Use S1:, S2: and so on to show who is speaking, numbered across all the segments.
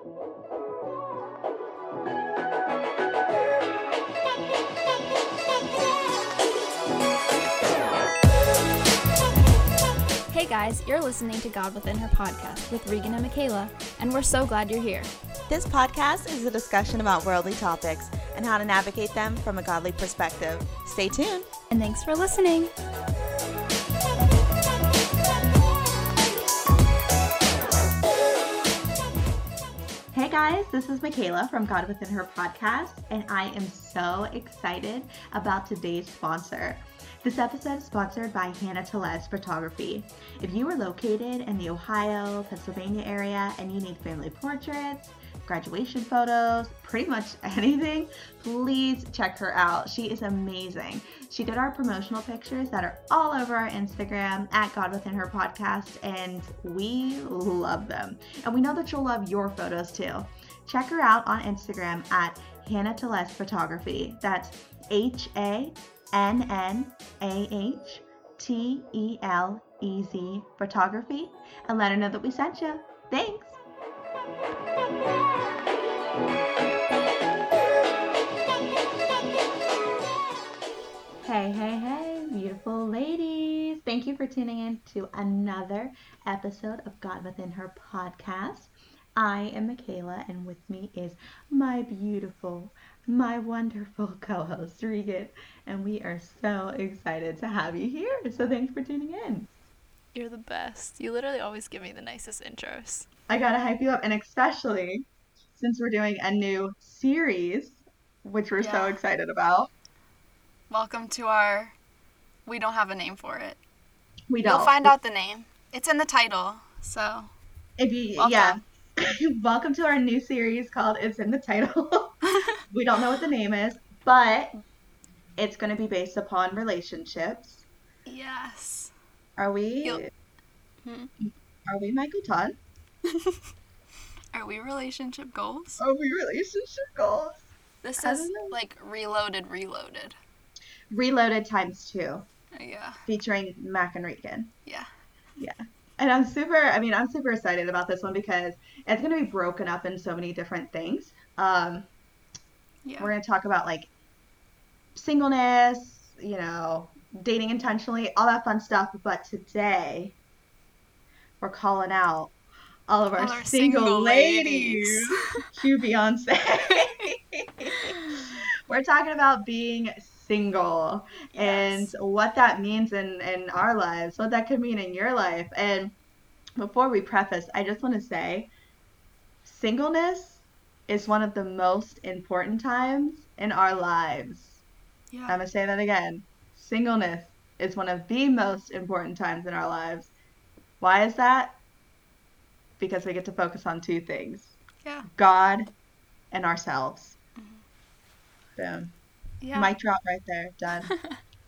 S1: Hey guys, you're listening to God Within Her podcast with Regan and Michaela, and we're so glad you're here.
S2: This podcast is a discussion about worldly topics and how to navigate them from a godly perspective. Stay tuned.
S1: And thanks for listening.
S2: Guys, this is Michaela from God Within Her podcast, and I am so excited about today's sponsor. This episode is sponsored by Hannah Telez Photography. If you are located in the Ohio, Pennsylvania area and you need family portraits, graduation photos, pretty much anything, please check her out. She is amazing. She did our promotional pictures that are all over our Instagram at God Within Her podcast, and we love them. And we know that you'll love your photos too. Check her out on Instagram at Hannah Telez Photography. That's H A N N A H T E L E Z Photography, and let her know that we sent you. Thanks. Hey, hey, hey, beautiful ladies. Thank you for tuning in to another episode of God Within Her podcast. I am Michaela, and with me is my beautiful, my wonderful co host, Regan. And we are so excited to have you here. So thanks for tuning in.
S1: You're the best. You literally always give me the nicest intros.
S2: I gotta hype you up, and especially since we're doing a new series, which we're so excited about.
S3: Welcome to our. We don't have a name for it.
S2: We don't.
S3: You'll find out the name. It's in the title. So,
S2: If you,
S3: Welcome.
S2: yeah. Welcome to our new series called It's in the Title. we don't know what the name is, but it's going to be based upon relationships.
S3: yes.
S2: Are we?
S3: Hmm?
S2: Are we Michael Todd?
S3: Are we relationship goals?
S2: Are we relationship goals?
S3: This
S2: I
S3: is like reloaded, reloaded.
S2: Reloaded times two,
S3: Yeah.
S2: featuring Mac and Regan.
S3: Yeah. Yeah.
S2: And I'm super, I mean, I'm super excited about this one because it's going to be broken up in so many different things. Um,
S3: Yeah.
S2: We're going to talk about like singleness, you know, dating intentionally, all that fun stuff. But today, we're calling out all of our,
S3: All our
S2: single,
S3: single
S2: ladies to Beyonce. we're talking about being single and what that means in, in our lives, what that could mean in your life. And before we preface, I just want to say singleness is one of the most important times in our lives. I'm going to say that again. Singleness is one of the most important times in our lives. Why is that? Because we get to focus on two things
S3: Yeah.
S2: God and ourselves. Mm-hmm. Boom.
S3: Yeah.
S2: Mic drop right there. Done.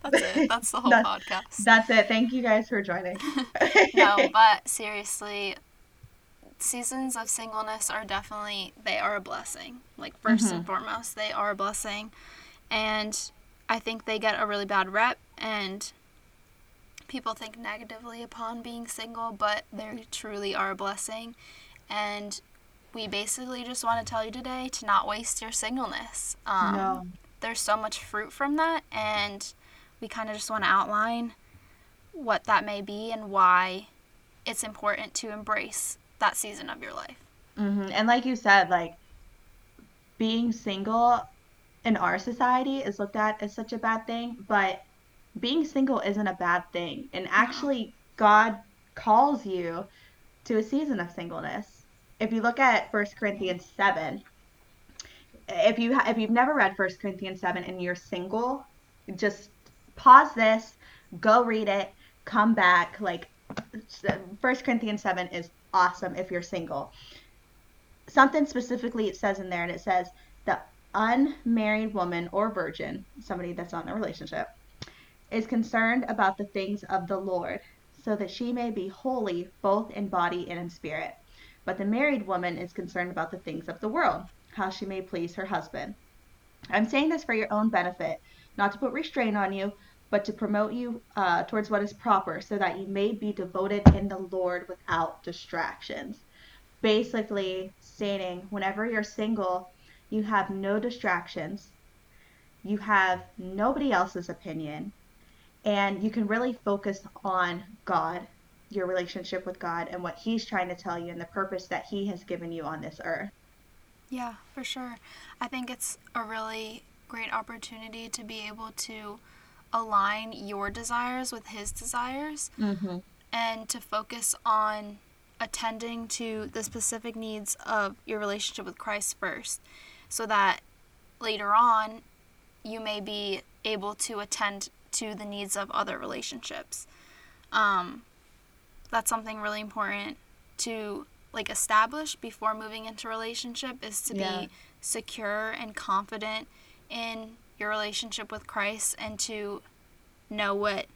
S3: That's it. That's the whole
S2: That-
S3: podcast.
S2: That's it. Thank you guys for joining.
S3: no, but seriously, seasons of singleness are definitely they are a blessing. Like 1st and mm-hmm. foremost, they are a blessing, and I think they get a really bad rep, and people think negatively upon being single, but they truly are a blessing, and we basically just want to tell you today to not waste your singleness. Um,
S2: no.
S3: there's so much fruit from that and we kind of just want to outline what that may be and why it's important to embrace that season of your life.
S2: hmm And like you said, like being single in our society is looked at as such a bad thing, but being single isn't a bad thing. And actually, God calls you to a season of singleness. If you look at 1 Corinthians 7, if you ha- if you've never read 1 Corinthians 7 and you're single, just pause this, go read it, come back. Like 1 Corinthians 7 is awesome if you're single. Something specifically it says in there, and it says the unmarried woman or virgin, somebody that's not in a relationship, is concerned about the things of the Lord, so that she may be holy both in body and in spirit. But the married woman is concerned about the things of the world, how she may please her husband. I'm saying this for your own benefit, not to put restraint on you, but to promote you uh, towards what is proper, so that you may be devoted in the Lord without distractions. basically stating whenever you're single, you have no distractions, you have nobody else's opinion, and you can really focus on God, your relationship with God, and what He's trying to tell you and the purpose that He has given you on this earth.
S3: Yeah, for sure. I think it's a really great opportunity to be able to align your desires with His desires
S2: Mm-hmm.
S3: and to focus on attending to the specific needs of your relationship with Christ first so that later on you may be able to attend to the needs of other relationships. Um, that's something really important to like establish before moving into relationship is to
S2: Yeah.
S3: be secure and confident in your relationship with Christ and to know what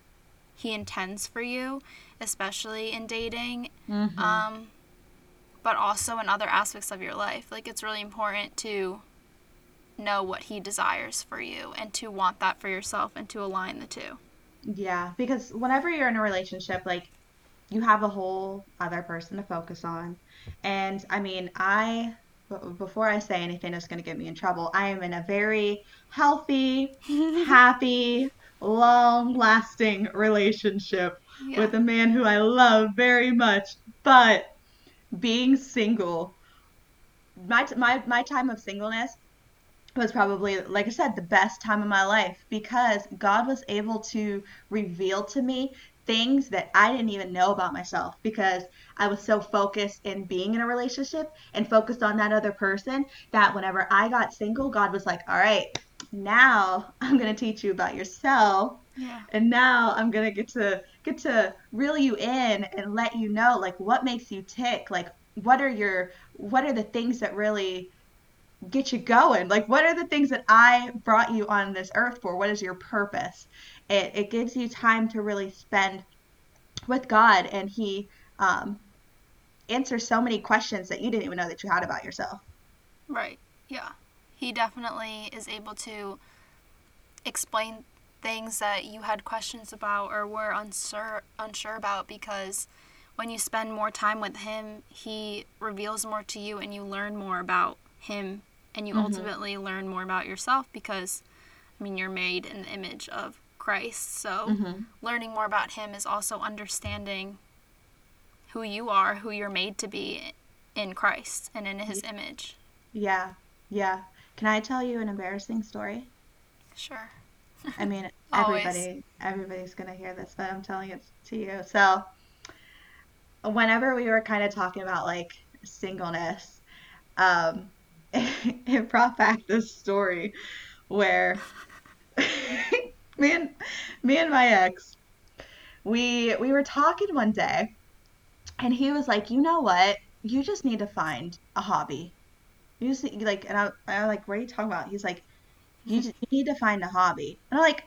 S3: he intends for you, especially in dating,
S2: Mm-hmm.
S3: um, but also in other aspects of your life. Like it's really important to know what he desires for you and to want that for yourself and to align the two.
S2: Yeah, because whenever you're in a relationship, like you have a whole other person to focus on. And I mean, I, b- before I say anything that's going to get me in trouble, I am in a very healthy, happy, long lasting relationship
S3: Yeah.
S2: with a man who I love very much. But being single, my, t- my, my time of singleness was probably, like I said, the best time of my life because God was able to reveal to me things that I didn't even know about myself because I was so focused in being in a relationship and focused on that other person that whenever I got single, God was like, all right, now I'm going to teach you about yourself
S3: Yeah.
S2: and now I'm gonna get to get to reel you in and let you know like what makes you tick, like what are your what are the things that really get you going? Like what are the things that I brought you on this earth for? What is your purpose? It it gives you time to really spend with God and he um answers so many questions that you didn't even know that you had about yourself.
S3: Right. Yeah. He definitely is able to explain things that you had questions about or were unsure unsure about because when you spend more time with him, he reveals more to you and you learn more about him and you
S2: Mhm.
S3: ultimately learn more about yourself because I mean you're made in the image of Christ. So
S2: Mm-hmm.
S3: learning more about him is also understanding who you are, who you're made to be in Christ and in his image.
S2: Yeah, yeah. Can I tell you an embarrassing story?
S3: Sure.
S2: I mean, everybody, everybody's gonna hear this, but I'm telling it to you. So, whenever we were kind of talking about like singleness, um, it brought back this story where me and me and my ex, we we were talking one day, and he was like, "You know what? You just need to find a hobby. You just need- like," and I, I'm like, "What are you talking about?" He's like, "You just you need to find a hobby." And I'm like.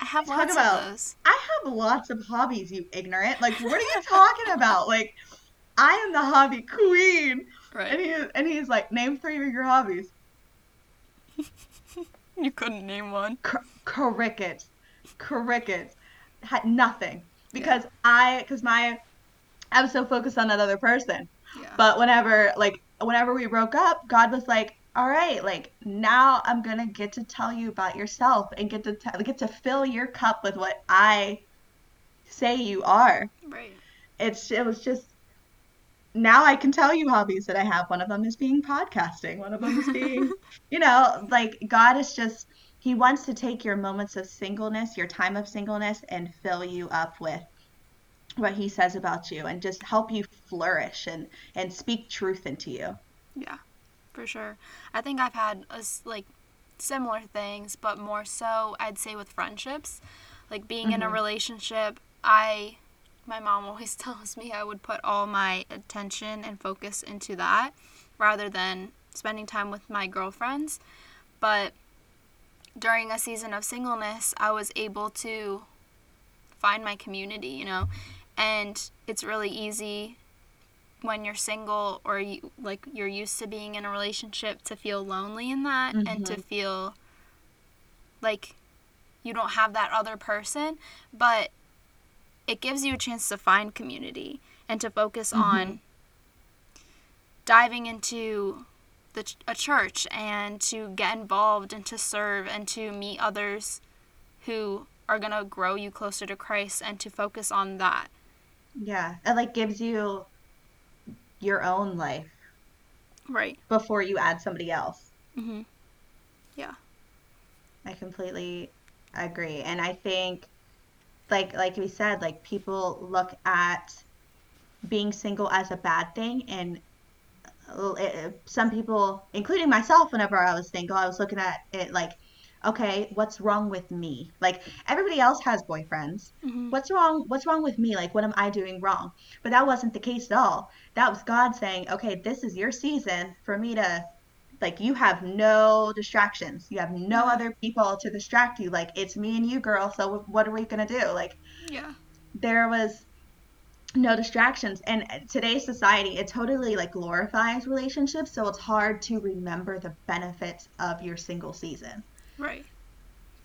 S3: I have
S2: Talk
S3: lots
S2: about-
S3: of those.
S2: I have lots of hobbies, you ignorant. Like, what are you talking about? Like, I am the hobby queen. And he and he's like, name three of your hobbies.
S3: You couldn't name one.
S2: Cr- crickets, crickets. Had nothing because I because my I was so focused on that other person.
S3: Yeah.
S2: But whenever like whenever we broke up, God was like, "All right, like now I'm gonna get to tell you about yourself and get to t- get to fill your cup with what I say you are."
S3: right.
S2: it's it was just now I can tell you hobbies that I have. One of them is being podcasting. One of them is being, you know, like God is just he wants to take your moments of singleness, your time of singleness and fill you up with what he says about you and just help you flourish and and speak truth into you.
S3: Yeah, for sure. I think I've had a like similar things, but more so I'd say with friendships. Like being in a
S2: Mhm.
S3: relationship, I my mom always tells me I would put all my attention and focus into that rather than spending time with my girlfriends. But during a season of singleness, I was able to find my community, you know. And it's really easy when you're single or you like you're used to being in a relationship to feel lonely in that and to mm-hmm. feel like you don't have that other person, but it gives you a chance to find community and to focus on diving into the ch- a church and to get involved and to serve and to meet others who are going to grow you closer to Christ and to focus on that.
S2: Yeah. It like gives you your own life
S3: Right.
S2: before you add somebody else.
S3: Mhm. Yeah.
S2: I completely agree. And I think like like we said, like people look at being single as a bad thing and uh, it, some people, including myself whenever I was single, I was looking at it like okay, what's wrong with me? Like everybody else has boyfriends.
S3: Mhm.
S2: What's wrong? What's wrong with me? Like what am I doing wrong? But that wasn't the case at all. That was God saying, "Okay, this is your season for me to like you have no distractions. You have no other people to distract you. Like it's me and you, girl. So what are we going to do?" Like
S3: Yeah.
S2: there was no distractions and uh, today's society it totally like glorifies relationships so it's hard to remember the benefits of your single season
S3: Right.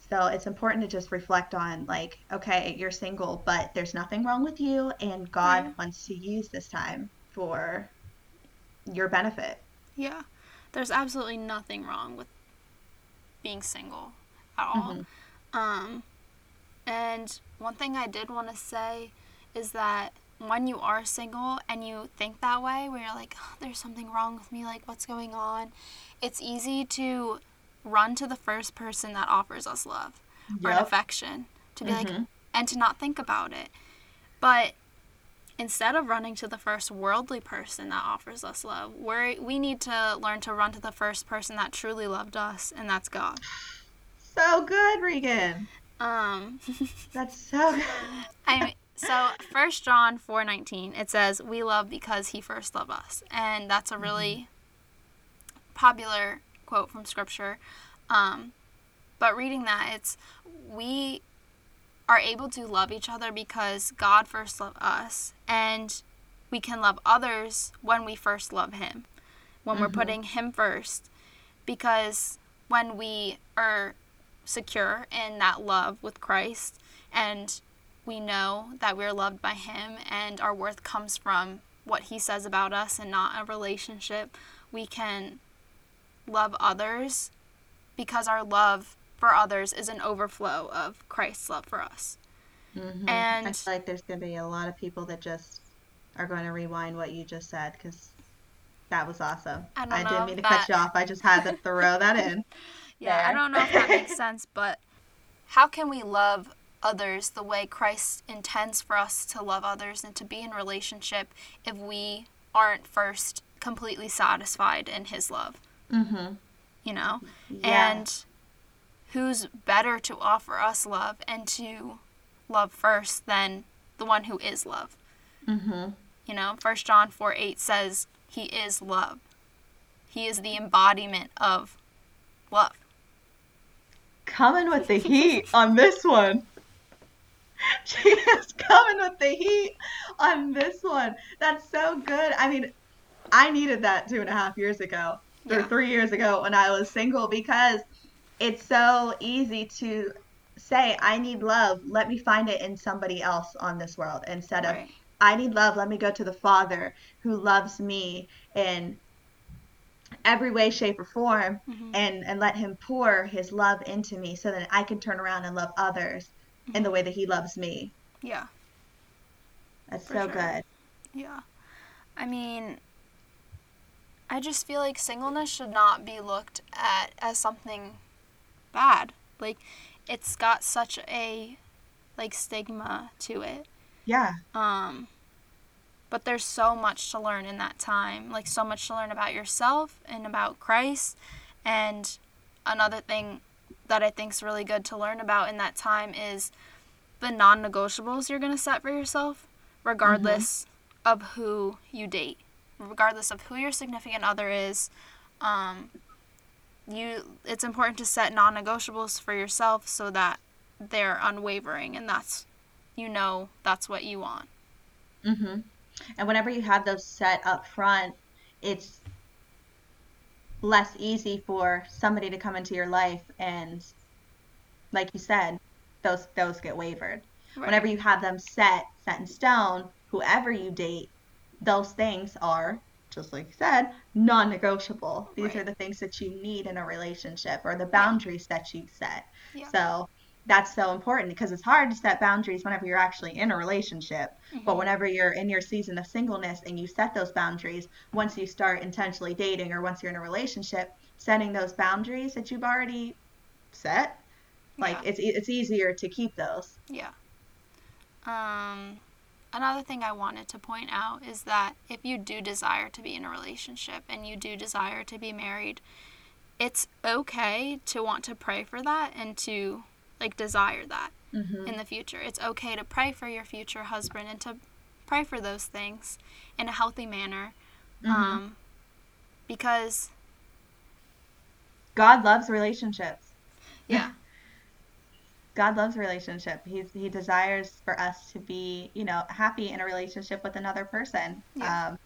S2: so it's important to just reflect on like, okay, you're single, but there's nothing wrong with you, and God wants to use this time for your benefit.
S3: Yeah. There's absolutely nothing wrong with being single at all.
S2: Mhm.
S3: Um and one thing I did want to say is that when you are single and you think that way where you're like "Oh, there's something wrong with me like what's going on it's easy to run to the first person that offers us love or
S2: Yep.
S3: affection to be like
S2: Mhm.
S3: and to not think about it but instead of running to the first worldly person that offers us love we we need to learn to run to the first person that truly loved us and that's god
S2: So good, Regan.
S3: um
S2: That's so good.
S3: I mean, so First John four nineteen it says we love because he first loved us, and that's a really popular quote from Scripture. Um, but reading that, it's we are able to love each other because God first loved us, and we can love others when we first love Him, when we're
S2: Mhm.
S3: putting Him first, because when we are secure in that love with Christ and we know that we're loved by Him and our worth comes from what He says about us and not a relationship, we can love others because our love for others is an overflow of Christ's love for us.
S2: Mhm. I feel like there's going to be a lot of people that just are going to rewind what you just said because that was awesome.
S3: I don't
S2: didn't mean to
S3: if
S2: cut you off. I just had to throw that in.
S3: Yeah, I don't know if that makes sense, but how can we love others the way Christ intends for us to love others and to be in relationship if we aren't first completely satisfied in his love,
S2: Mm-hmm.
S3: you know?
S2: Yeah.
S3: And who's better to offer us love and to love first than the one who is love?
S2: mm-hmm.
S3: You know, First John 4 8 says he is love. He is the embodiment of love.
S2: coming with the heat on this one. She is coming with the heat on this one. That's so good. I mean, I needed that two and a half years ago or
S3: Yeah.
S2: three years ago when I was single because it's so easy to say, I need love. Let me find it in somebody else on this world instead of,
S3: Right.
S2: I need love. Let me go to the Father who loves me in every way, shape, or form
S3: Mhm.
S2: and and let him pour his love into me so that I can turn around and love others in the way that he loves me.
S3: Yeah.
S2: That's
S3: For
S2: so
S3: sure.
S2: good.
S3: Yeah. I mean, I just feel like singleness should not be looked at as something bad. Like it's got such a like stigma to it.
S2: Yeah.
S3: Um but there's so much to learn in that time. Like so much to learn about yourself and about Christ. And another thing that I think is really good to learn about in that time is the non-negotiables you're going to set for yourself regardless of who you date. Regardless of who your significant other is, um, you it's important to set non-negotiables for yourself so that they're unwavering and that's you know that's what you want.
S2: Mhm. And whenever you have those set up front, it's less easy for somebody to come into your life and like you said, those those get wavered. Whenever you have them set set in stone, whoever you date, those things are just like you said, non negotiable. These
S3: Right.
S2: are the things that you need in a relationship or the boundaries that you set.
S3: Yeah.
S2: So that's so important because it's hard to set boundaries whenever you're actually in a relationship. But
S3: Mhm.
S2: whenever you're in your season of singleness and you set those boundaries, once you start intentionally dating or once you're in a relationship, setting those boundaries that you've already set, like
S3: Yeah.
S2: it's it's easier to keep those.
S3: Yeah. Um, another thing I wanted to point out is that if you do desire to be in a relationship and you do desire to be married, it's okay to want to pray for that and to like desire that
S2: Mm-hmm.
S3: in the future. It's okay to pray for your future husband and to pray for those things in a healthy manner.
S2: Mm-hmm.
S3: Um, because
S2: God loves relationships.
S3: yeah,
S2: God loves relationship. He's he desires for us to be, you know, happy in a relationship with another person.
S3: Yeah.
S2: Um,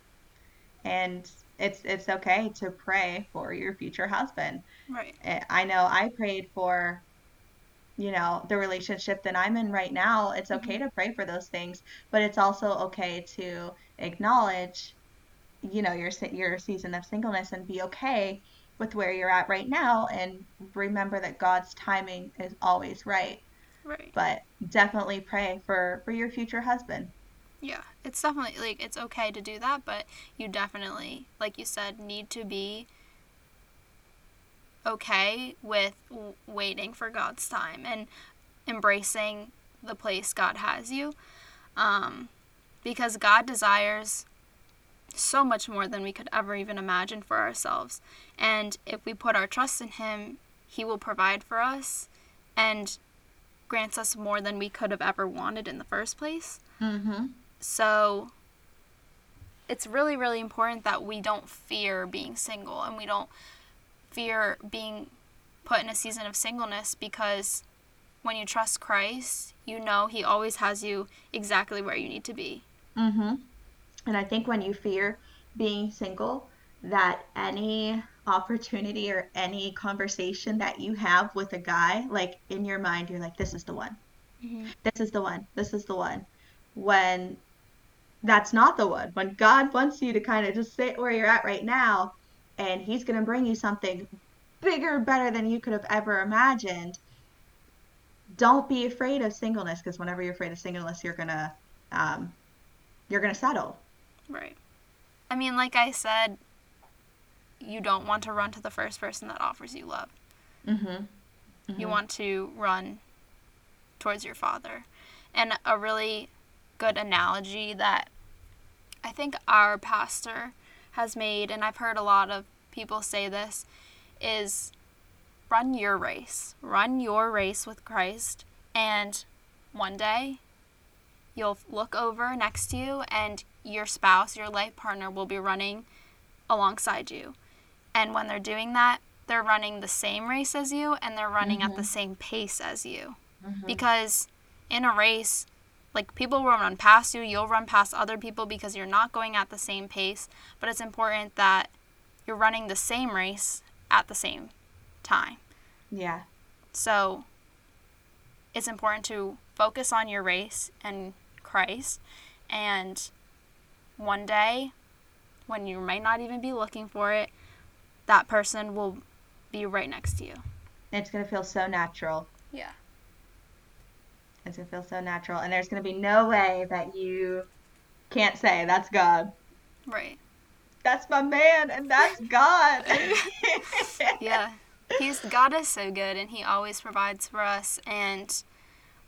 S2: and it's it's okay to pray for your future husband.
S3: right.
S2: Eh, I know I prayed for, you know, the relationship that I'm in right now. It's okay to pray for those things, but it's also okay to acknowledge, you know, your your season of singleness and be okay with where you're at right now and remember that God's timing is always right.
S3: Right.
S2: But definitely pray for for your future husband.
S3: Yeah, it's definitely like it's okay to do that, but you definitely, like you said, need to be okay with w- waiting for God's time and embracing the place God has you. Um, because God desires so much more than we could ever even imagine for ourselves. And if we put our trust in Him, He will provide for us and grants us more than we could have ever wanted in the first place.
S2: Mm-hmm.
S3: So it's really, really important that we don't fear being single and we don't fear being put in a season of singleness because when you trust Christ, you know He always has you exactly where you need to be.
S2: Mm-hmm. And I think when you fear being single, that any opportunity or any conversation that you have with a guy, like in your mind, you're like, this is the one. This is the one. This is the one. When that's not the one. When God wants you to kind of just sit where you're at right now and He's going to bring you something bigger, better than you could have ever imagined, don't be afraid of singleness because whenever you're afraid of singleness, you're going to. Um, you're to settle.
S3: Right. I mean, like I said, you don't want to run to the first person that offers you love.
S2: Mm-hmm.
S3: You want to run towards your father. And a really good analogy that I think our pastor has made, and I've heard a lot of people say this, is run your race. Run your race with Christ, and one day you'll look over next to you, and your spouse, your life partner, will be running alongside you. And when they're doing that, they're running the same race as you and they're running at the mm-hmm. same pace as you. Mm-hmm. Because in a race, like people will run past you, you'll run past other people because you're not going at the same pace. But it's important that you're running the same race at the same time.
S2: Yeah.
S3: So it's important to focus on your race and Christ. And one day, when you might not even be looking for it, that person will be right next to you.
S2: It's going to feel so natural.
S3: Yeah.
S2: It's going to feel so natural. And there's going to be no way that you can't say, that's God.
S3: Right.
S2: That's my man, and that's God.
S3: Yeah. He's God is so good and he always provides for us and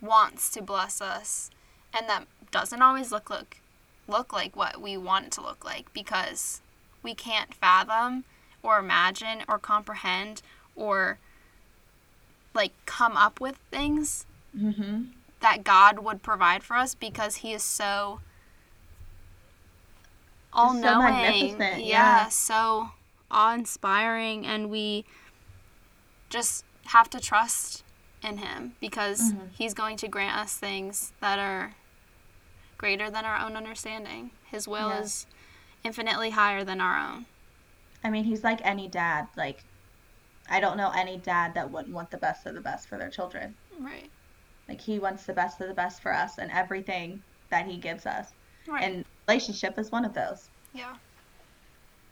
S3: wants to bless us. And that doesn't always look look look like what we want it to look like because we can't fathom or imagine or comprehend or like come up with things
S2: mm-hmm.
S3: that God would provide for us because he is so all
S2: so
S3: knowing.
S2: magnificent,
S3: yeah,
S2: yeah.
S3: so awe inspiring and we just have to trust in him because
S2: Mhm.
S3: he's going to grant us things that are greater than our own understanding. His will
S2: Yeah.
S3: is infinitely higher than our own.
S2: I mean, he's like any dad. Like, I don't know any dad that wouldn't want the best of the best for their children.
S3: Right.
S2: Like, he wants the best of the best for us and everything that he gives us.
S3: Right.
S2: And relationship is one of those.
S3: yeah.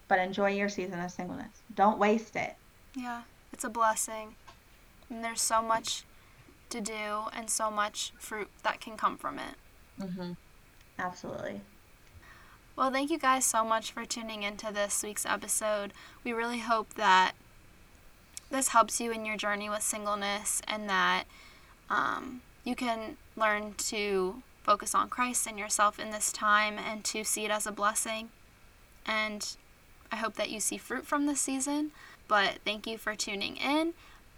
S2: but enjoy your season of singleness. Don't waste it.
S3: Yeah, it's a blessing. And there's so much to do and so much fruit that can come from it.
S2: Mm-hmm. Absolutely.
S3: Well, thank you guys so much for tuning into this week's episode. We really hope that this helps you in your journey with singleness and that um, you can learn to focus on Christ and yourself in this time and to see it as a blessing. And I hope that you see fruit from this season. But thank you for tuning in.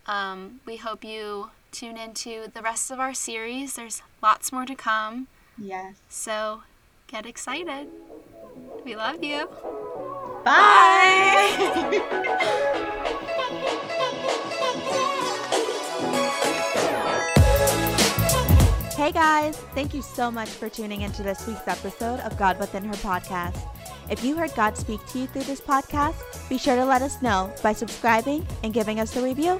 S3: Um, we hope you tune into the rest of our series. There's lots more to come.
S2: Yes.
S3: So get excited. We love you. Bye.
S2: hey guys, thank you so much for tuning into this week's episode of God Within Her podcast. If you heard God speak to you through this podcast, be sure to let us know by subscribing and giving us a review.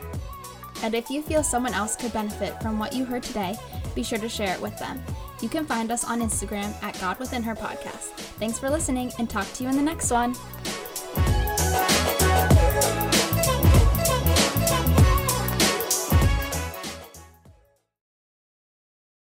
S1: And if you feel someone else could benefit from what you heard today, be sure to share it with them. You can find us on Instagram at God Within Her Podcast. Thanks for listening and talk to you in the next one.